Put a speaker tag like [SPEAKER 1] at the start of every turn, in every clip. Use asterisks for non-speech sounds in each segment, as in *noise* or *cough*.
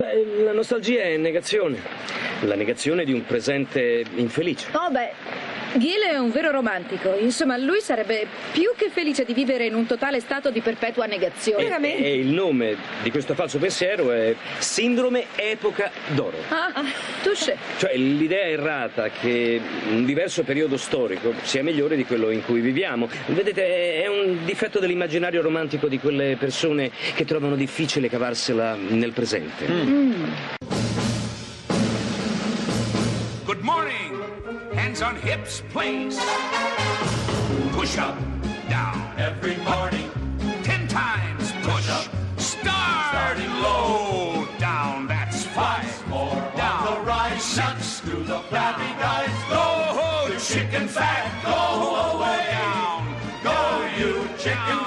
[SPEAKER 1] Beh, la nostalgia è negazione. La negazione di un presente infelice.
[SPEAKER 2] Oh beh, Gil è un vero romantico. Insomma, lui sarebbe più che felice di vivere in un totale stato di perpetua negazione.
[SPEAKER 1] E, e il nome di questo falso pensiero è Sindrome Epoca d'Oro.
[SPEAKER 2] Ah, touche.
[SPEAKER 1] Cioè l'idea errata che un diverso periodo storico sia migliore di quello in cui viviamo. Vedete, è un difetto dell'immaginario romantico di quelle persone che trovano difficile cavarsela nel presente.
[SPEAKER 3] Good Hands on hips, please. Push up, down. Every morning. Ten times push up. Starting low, down. That's five. More down. On the rise. Six. To the flabby guys. Go, the chicken fat. Go away. Down. Go, you chicken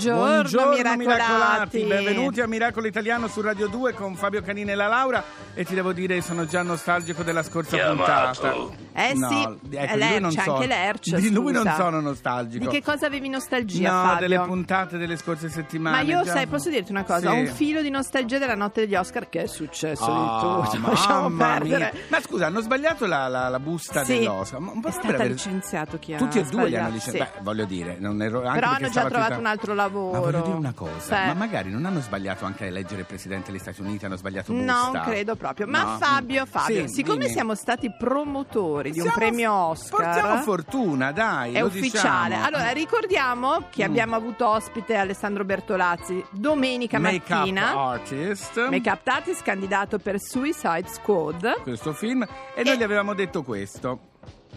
[SPEAKER 4] Buongiorno,
[SPEAKER 5] Buongiorno
[SPEAKER 4] miracolati.
[SPEAKER 5] benvenuti a Miracolo Italiano su Radio 2 con Fabio Canini e la Laura e ti devo dire sono già nostalgico della scorsa puntata.
[SPEAKER 4] Eh
[SPEAKER 5] No,
[SPEAKER 4] sì,
[SPEAKER 5] ecco,
[SPEAKER 4] Lerch,
[SPEAKER 5] non sono-
[SPEAKER 4] anche Lerch,
[SPEAKER 5] Di lui non
[SPEAKER 4] scusa.
[SPEAKER 5] sono nostalgico.
[SPEAKER 4] Di che cosa avevi nostalgia,
[SPEAKER 5] No,
[SPEAKER 4] Fabio?
[SPEAKER 5] delle puntate delle scorse settimane.
[SPEAKER 4] Ma io,
[SPEAKER 5] già-
[SPEAKER 4] sai, posso dirti una cosa?
[SPEAKER 5] Sì.
[SPEAKER 4] Ho un filo di nostalgia della notte degli Oscar che è successo
[SPEAKER 5] Ah,
[SPEAKER 4] di tutto. *laughs* Lasciamo
[SPEAKER 5] mamma
[SPEAKER 4] perdere.
[SPEAKER 5] mia. Ma scusa, hanno sbagliato la, la- la busta
[SPEAKER 4] Sì,
[SPEAKER 5] dell'Oscar. Ma un po'
[SPEAKER 4] è
[SPEAKER 5] per
[SPEAKER 4] stata
[SPEAKER 5] aver-
[SPEAKER 4] licenziato chi ha
[SPEAKER 5] Tutti e due li hanno licenziati.
[SPEAKER 4] sì.
[SPEAKER 5] Beh, voglio dire, non ero, anche
[SPEAKER 4] Però hanno già trovato un altro lavoro.
[SPEAKER 5] Ma voglio dire una cosa,
[SPEAKER 4] Sì.
[SPEAKER 5] ma magari non hanno sbagliato anche a eleggere il presidente degli Stati Uniti, hanno sbagliato busta.
[SPEAKER 4] Non credo proprio. Ma
[SPEAKER 5] No?
[SPEAKER 4] Fabio, Fabio,
[SPEAKER 5] Sì,
[SPEAKER 4] siccome
[SPEAKER 5] dimmi.
[SPEAKER 4] siamo stati promotori di un
[SPEAKER 5] Siamo-
[SPEAKER 4] premio Oscar,
[SPEAKER 5] Portiamo fortuna, dai.
[SPEAKER 4] è
[SPEAKER 5] lo
[SPEAKER 4] ufficiale.
[SPEAKER 5] diciamo.
[SPEAKER 4] Allora, ricordiamo che
[SPEAKER 5] Mm.
[SPEAKER 4] abbiamo avuto ospite Alessandro Bertolazzi domenica
[SPEAKER 5] Make-up
[SPEAKER 4] mattina.
[SPEAKER 5] artist.
[SPEAKER 4] Make-up artist candidato per Suicide Squad.
[SPEAKER 5] questo film e noi gli avevamo detto questo.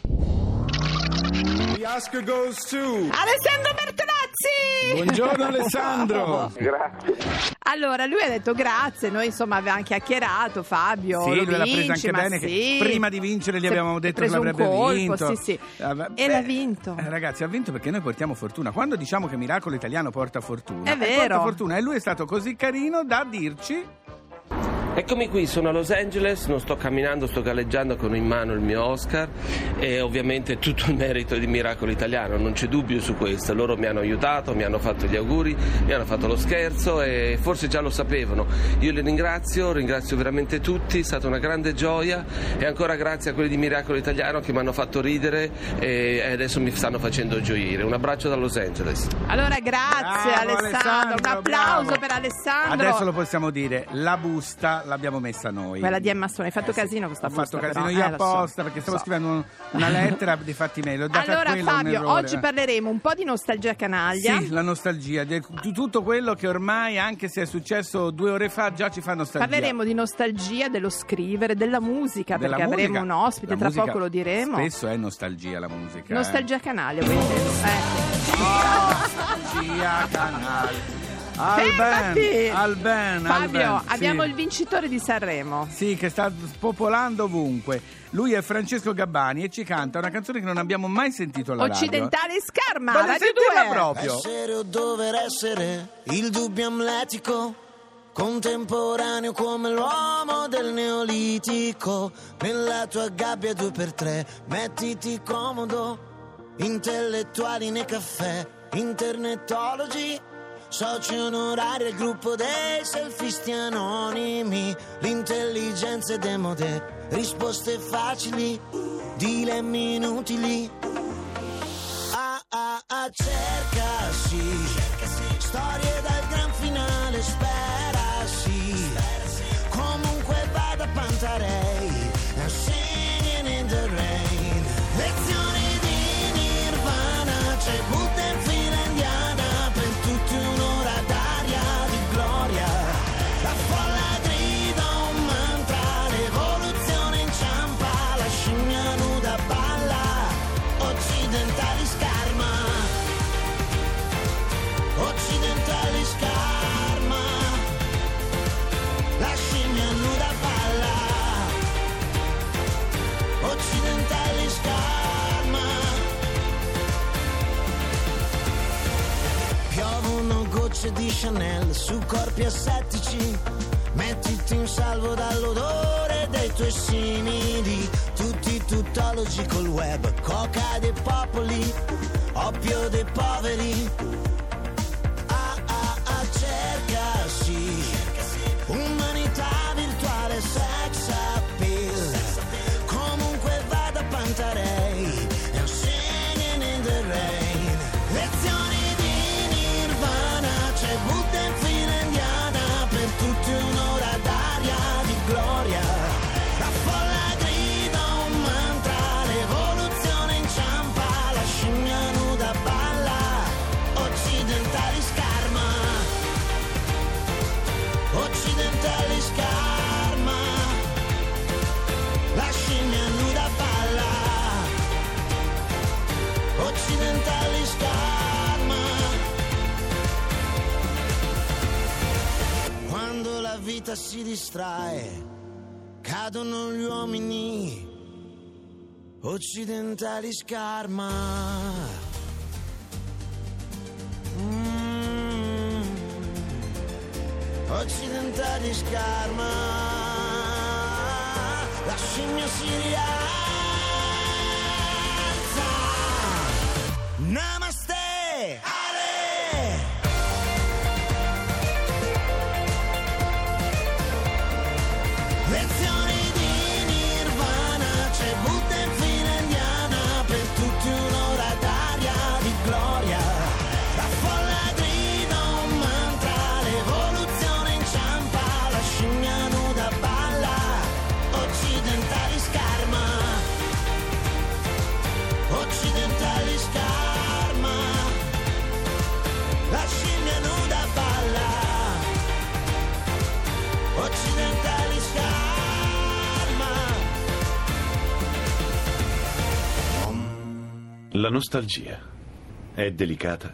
[SPEAKER 6] The Oscar goes to.
[SPEAKER 4] Alessandro Bertolazzi!
[SPEAKER 5] Buongiorno Alessandro. *laughs*
[SPEAKER 4] Allora, lui ha detto grazie, noi insomma avevamo chiacchierato, Fabio.
[SPEAKER 5] Sì, lui l'ha presa anche bene, che
[SPEAKER 4] sì.
[SPEAKER 5] prima di vincere gli avevamo detto che l'avrebbe
[SPEAKER 4] colpo,
[SPEAKER 5] vinto.
[SPEAKER 4] Sì, sì.
[SPEAKER 5] Eh, beh,
[SPEAKER 4] E l'ha vinto.
[SPEAKER 5] eh, ragazzi, ha vinto perché noi portiamo fortuna. Quando diciamo che Miracolo Italiano porta fortuna,
[SPEAKER 4] È vero.
[SPEAKER 5] porta fortuna. E lui è stato così carino da dirci
[SPEAKER 7] Eccomi qui, sono a Los Angeles, non sto camminando, sto galleggiando con in mano il mio Oscar e ovviamente tutto il merito di Miracolo Italiano, non c'è dubbio su questo. Loro mi hanno aiutato, mi hanno fatto gli auguri, mi hanno fatto lo scherzo e forse già lo sapevano. Io li ringrazio, ringrazio veramente tutti, è stata una grande gioia e ancora grazie a quelli di Miracolo Italiano che mi hanno fatto ridere e adesso mi stanno facendo gioire. Un abbraccio da Los Angeles.
[SPEAKER 4] Allora, grazie
[SPEAKER 5] Bravo,
[SPEAKER 4] Alessandro. Un applauso
[SPEAKER 5] bravo.
[SPEAKER 4] per Alessandro.
[SPEAKER 5] Adesso lo possiamo dire, la busta l'abbiamo messa noi.
[SPEAKER 4] Quella di Emma Stone, hai fatto
[SPEAKER 5] Eh
[SPEAKER 4] casino questa
[SPEAKER 5] Ho fatto casino
[SPEAKER 4] però,
[SPEAKER 5] io
[SPEAKER 4] eh, lo so,
[SPEAKER 5] apposta perché stavo
[SPEAKER 4] so.
[SPEAKER 5] scrivendo un- una *laughs* lettera di fatti me, l'ho data a
[SPEAKER 4] Allora Fabio, oggi
[SPEAKER 5] eh.
[SPEAKER 4] parleremo un po' di nostalgia canaglia.
[SPEAKER 5] Sì, la nostalgia, di di tutto quello che ormai, anche se è successo due ore fa, già ci fa nostalgia.
[SPEAKER 4] Parleremo di nostalgia, dello scrivere, della musica,
[SPEAKER 5] Della
[SPEAKER 4] perché avremo
[SPEAKER 5] musica.
[SPEAKER 4] un ospite,
[SPEAKER 5] La
[SPEAKER 4] tra poco lo diremo.
[SPEAKER 5] Spesso è nostalgia la musica. eh.
[SPEAKER 4] Nostalgia canaglia, vuoi dire? Ecco.
[SPEAKER 5] Nostalgia canale. Alben, Alben,
[SPEAKER 4] Fabio,
[SPEAKER 5] Alben, sì.
[SPEAKER 4] abbiamo il vincitore di Sanremo.
[SPEAKER 5] Sì, che sta spopolando ovunque. Lui è Francesco Gabbani e ci canta una canzone che non abbiamo mai sentito alla radio.
[SPEAKER 4] Occidentale Scarma,
[SPEAKER 5] Voglio
[SPEAKER 4] Radio
[SPEAKER 5] sentirla
[SPEAKER 4] 2.
[SPEAKER 5] proprio.
[SPEAKER 8] Essere o dover essere il dubbio amletico, contemporaneo come l'uomo del neolitico. Nella tua gabbia due per tre, mettiti comodo, intellettuali nei caffè, internetologi. Soci onorari al gruppo dei selfisti anonimi, l'intelligenza è demode, risposte facili, dilemmi inutili. Ah ah ah cerca corpi assettici. Mettiti in salvo dall'odore dei tuoi simili. Tutti tuttologi col web, coca dei popoli, oppio dei poveri. Vita si distrae, cadono gli uomini occidentali scarma. Mm. Occidentali scarma, la scimmia si. La
[SPEAKER 6] nostalgia è delicata,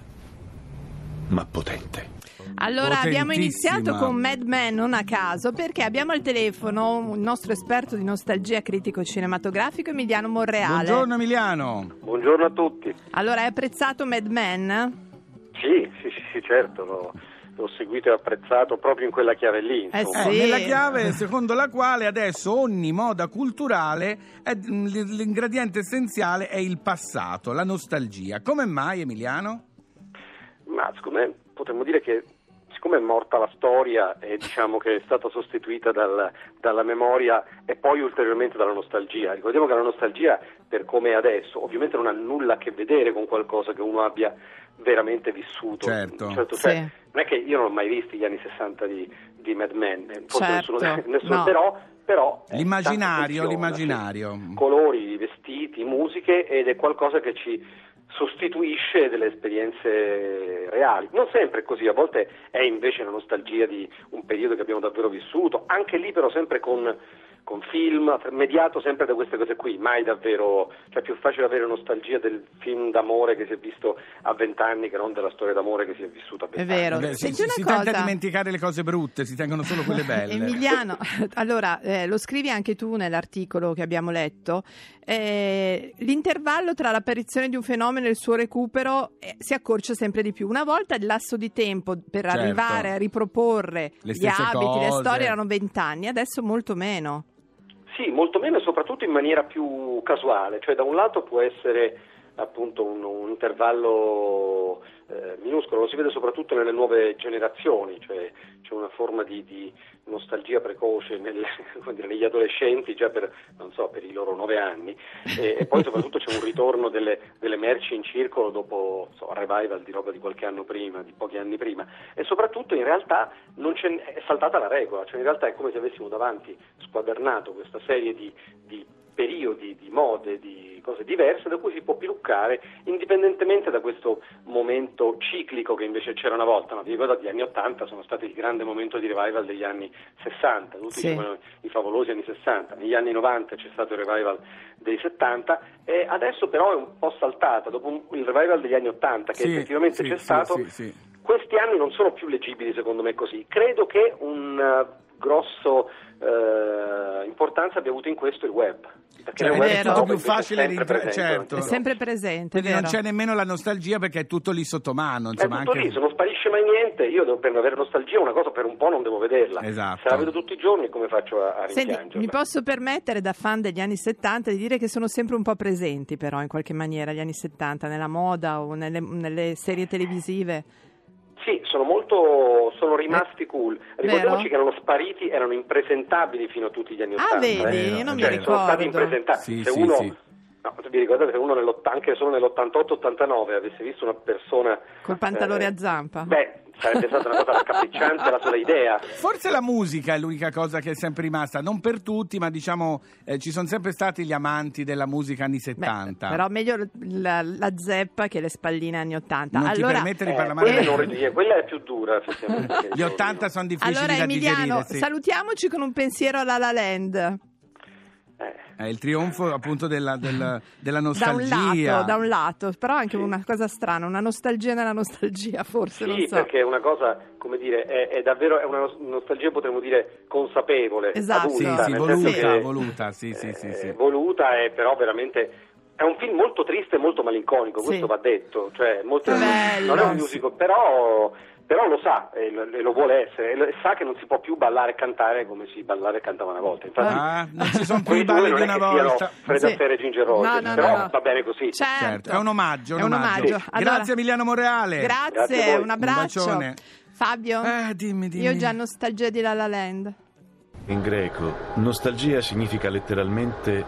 [SPEAKER 6] ma potente.
[SPEAKER 4] Allora abbiamo iniziato con Mad Men non a caso perché abbiamo al telefono il nostro esperto di nostalgia critico cinematografico Emiliano Monreale.
[SPEAKER 5] Buongiorno Emiliano.
[SPEAKER 9] Buongiorno a tutti.
[SPEAKER 4] Allora hai apprezzato Mad Men?
[SPEAKER 9] Sì, sì, sì, sì, certo, l'ho, l'ho seguito e apprezzato proprio in quella chiave lì.
[SPEAKER 4] Eh
[SPEAKER 9] insomma.
[SPEAKER 5] Eh,
[SPEAKER 4] Sì.
[SPEAKER 5] Nella chiave secondo la quale adesso ogni moda culturale, è- l- l'ingrediente essenziale è il passato, la nostalgia. Come mai Emiliano?
[SPEAKER 9] Ma secondo me potremmo dire che siccome è morta la storia e diciamo che è stata sostituita dal- dalla memoria e poi ulteriormente dalla nostalgia. Ricordiamo che la nostalgia, per come è adesso, ovviamente non ha nulla a che vedere con qualcosa che uno abbia veramente vissuto.
[SPEAKER 5] Certo.
[SPEAKER 9] Certo,
[SPEAKER 4] Sì.
[SPEAKER 9] cioè, Non è che io non ho mai visto gli anni 60 di, di Mad Men, eh, forse
[SPEAKER 4] Certo,
[SPEAKER 9] nessuno, *laughs* nessuno-
[SPEAKER 4] no.
[SPEAKER 9] però, però eh,
[SPEAKER 5] L'immaginario, l'immaginario.
[SPEAKER 9] sì. colori, vestiti, musiche ed è qualcosa che ci sostituisce delle esperienze reali. Non sempre è così, a volte è invece la nostalgia di un periodo che abbiamo davvero vissuto, anche lì però sempre con, con film, mediato sempre da queste cose qui, mai davvero, cioè è più facile avere nostalgia del film d'amore che si è visto a vent'anni che non della storia d'amore che si è vissuta a
[SPEAKER 4] È
[SPEAKER 9] vent'anni.
[SPEAKER 4] vero.
[SPEAKER 5] Beh, si
[SPEAKER 4] Senti
[SPEAKER 5] si-
[SPEAKER 4] una
[SPEAKER 5] si
[SPEAKER 4] cosa.
[SPEAKER 5] tenta di dimenticare le cose brutte, si tengono solo quelle *laughs* belle.
[SPEAKER 4] Emiliano, allora eh, lo scrivi anche tu nell'articolo che abbiamo letto. eh, l'intervallo tra l'apparizione di un fenomeno e il suo recupero eh, si accorcia sempre di più. Una volta il lasso di tempo per
[SPEAKER 5] Certo.
[SPEAKER 4] arrivare a riproporre
[SPEAKER 5] Le
[SPEAKER 4] gli abiti, le
[SPEAKER 5] cose.
[SPEAKER 4] storie erano vent'anni, adesso molto meno.
[SPEAKER 9] Sì, molto meno e soprattutto in maniera più casuale, cioè da un lato può essere appunto un, un intervallo eh, minuscolo, lo si vede soprattutto nelle nuove generazioni, cioè c'è una forma di, di nostalgia precoce nel- *laughs* dire, negli adolescenti già per, so, per i loro nove anni e, e poi soprattutto c'è un ritorno delle, delle merci in circolo dopo so, revival di roba di qualche anno prima, di pochi anni prima e soprattutto in realtà è saltata la regola, cioè in realtà è come se avessimo davanti squadernato questa serie di, di periodi, di mode, di cose diverse da cui si può piluccare indipendentemente da questo momento ciclico che invece c'era una volta, ma vi ricordo gli anni 80 sono stati il grande momento di revival degli anni 60, tutti
[SPEAKER 4] Sì.
[SPEAKER 9] i favolosi anni 60, negli anni 90 c'è stato il revival dei 70 e adesso però è un po' saltata, dopo il revival degli anni 80 che
[SPEAKER 5] Sì,
[SPEAKER 9] effettivamente
[SPEAKER 5] sì,
[SPEAKER 9] c'è stato, questi anni non sono più leggibili secondo me così. Credo che un grosso eh, importanza abbia avuto in questo il web. Perché
[SPEAKER 5] Cioè,
[SPEAKER 9] nel web
[SPEAKER 4] è
[SPEAKER 9] è
[SPEAKER 4] tutto
[SPEAKER 5] più facile
[SPEAKER 9] sempre
[SPEAKER 5] rintra-
[SPEAKER 9] presente,
[SPEAKER 5] certo.
[SPEAKER 4] È sempre presente,
[SPEAKER 5] Quindi
[SPEAKER 4] vero?
[SPEAKER 5] non c'è nemmeno la nostalgia perché è tutto lì sotto mano.
[SPEAKER 9] È
[SPEAKER 5] Insomma,
[SPEAKER 9] tutto
[SPEAKER 5] anche...
[SPEAKER 9] lì, se non sparisce mai niente, io devo- per avere nostalgia una cosa per un po' non devo vederla.
[SPEAKER 5] Esatto.
[SPEAKER 9] Se la vedo tutti i giorni come faccio a, a
[SPEAKER 4] Senti, mi posso permettere da fan degli anni 70 di dire che sono sempre un po' presenti però in qualche maniera gli anni 70 nella moda o nelle, nelle serie televisive.
[SPEAKER 9] Sì, sono molto sono rimasti cool. Ricordiamoci
[SPEAKER 4] Vero?
[SPEAKER 9] che erano spariti, erano impresentabili fino a tutti gli anni
[SPEAKER 4] Ah,
[SPEAKER 9] 80.
[SPEAKER 4] vedi?
[SPEAKER 9] eh.
[SPEAKER 4] Io non mi
[SPEAKER 9] Cioè,
[SPEAKER 4] ricordo.
[SPEAKER 9] Sono stati impresentabili.
[SPEAKER 5] Sì,
[SPEAKER 9] se
[SPEAKER 5] sì,
[SPEAKER 9] uno
[SPEAKER 5] sì.
[SPEAKER 9] No, vi ricordate se uno anche solo nell'88-89 avesse visto una persona
[SPEAKER 4] Col pantalone
[SPEAKER 9] eh,
[SPEAKER 4] a zampa.
[SPEAKER 9] Beh, sarebbe stata una cosa *laughs* raccapricciante la sola idea.
[SPEAKER 5] Forse la musica è l'unica cosa che è sempre rimasta, non per tutti, ma diciamo eh, ci sono sempre stati gli amanti della musica anni
[SPEAKER 4] Beh,
[SPEAKER 5] 70.
[SPEAKER 4] però meglio la, la zeppa che le spalline anni 80.
[SPEAKER 5] Non ti
[SPEAKER 4] allora,
[SPEAKER 5] permettere di
[SPEAKER 9] Eh,
[SPEAKER 5] parlare
[SPEAKER 9] quella,
[SPEAKER 5] male.
[SPEAKER 9] non ri- quella è più dura effettivamente. *laughs*
[SPEAKER 5] Gli
[SPEAKER 9] i
[SPEAKER 5] 80 sono difficili
[SPEAKER 4] allora
[SPEAKER 5] da
[SPEAKER 4] Emiliano,
[SPEAKER 5] digerire. sì.
[SPEAKER 4] salutiamoci con un pensiero alla La Land.
[SPEAKER 5] È il trionfo appunto della, della- della
[SPEAKER 4] Da un,
[SPEAKER 5] nostalgia.
[SPEAKER 4] lato, da un lato, però anche una cosa strana, una nostalgia nella nostalgia, forse, non
[SPEAKER 9] Sì,
[SPEAKER 4] so.
[SPEAKER 9] perché è una cosa, come dire, è, è davvero è una nos- nostalgia, potremmo dire, consapevole,
[SPEAKER 4] Esatto.
[SPEAKER 5] Sì,
[SPEAKER 9] adulta,
[SPEAKER 5] sì,
[SPEAKER 9] nel
[SPEAKER 5] voluta,
[SPEAKER 9] che,
[SPEAKER 5] voluta, sì, sì, sì,
[SPEAKER 9] eh,
[SPEAKER 5] sì.
[SPEAKER 9] voluta è però veramente... È un film molto triste e molto malinconico,
[SPEAKER 4] Sì.
[SPEAKER 9] questo va detto, cioè molto, non è un musical, però, però lo sa e lo, e lo vuole essere, e lo- e sa che non si può più ballare e cantare come si ballava e cantava una volta. Infatti,
[SPEAKER 5] Ah, non ci sono più
[SPEAKER 9] quei
[SPEAKER 5] i balli di una volta.
[SPEAKER 9] Fred
[SPEAKER 4] Sì.
[SPEAKER 9] Astaire e Ginger Rogers,
[SPEAKER 4] No, no,
[SPEAKER 9] però
[SPEAKER 4] no,
[SPEAKER 9] va bene così.
[SPEAKER 4] Certo.
[SPEAKER 5] Certo, è un omaggio, un
[SPEAKER 4] È un
[SPEAKER 5] omaggio.
[SPEAKER 4] omaggio. Allora-
[SPEAKER 5] Grazie Emiliano Morale.
[SPEAKER 4] Grazie,
[SPEAKER 9] Grazie
[SPEAKER 4] un abbraccio.
[SPEAKER 5] Un bacione.
[SPEAKER 4] Fabio,
[SPEAKER 5] Eh, dimmi, dimmi.
[SPEAKER 4] io ho già nostalgia di La La Land.
[SPEAKER 6] In greco, nostalgia significa letteralmente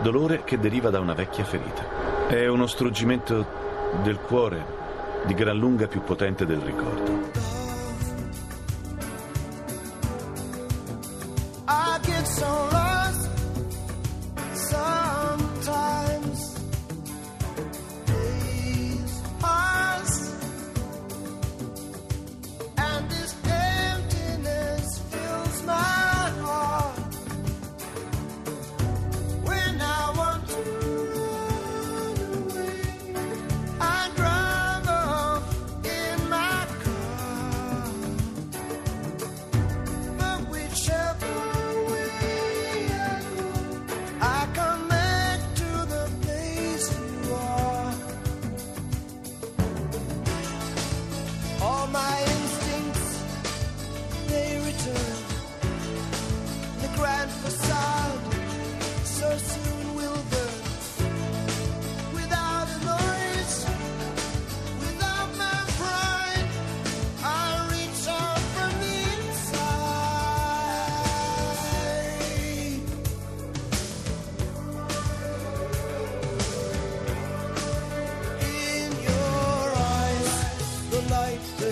[SPEAKER 6] dolore che deriva da una vecchia ferita. È uno struggimento del cuore di gran lunga più potente del ricordo.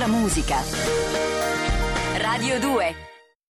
[SPEAKER 10] Un'altra musica. Radio 2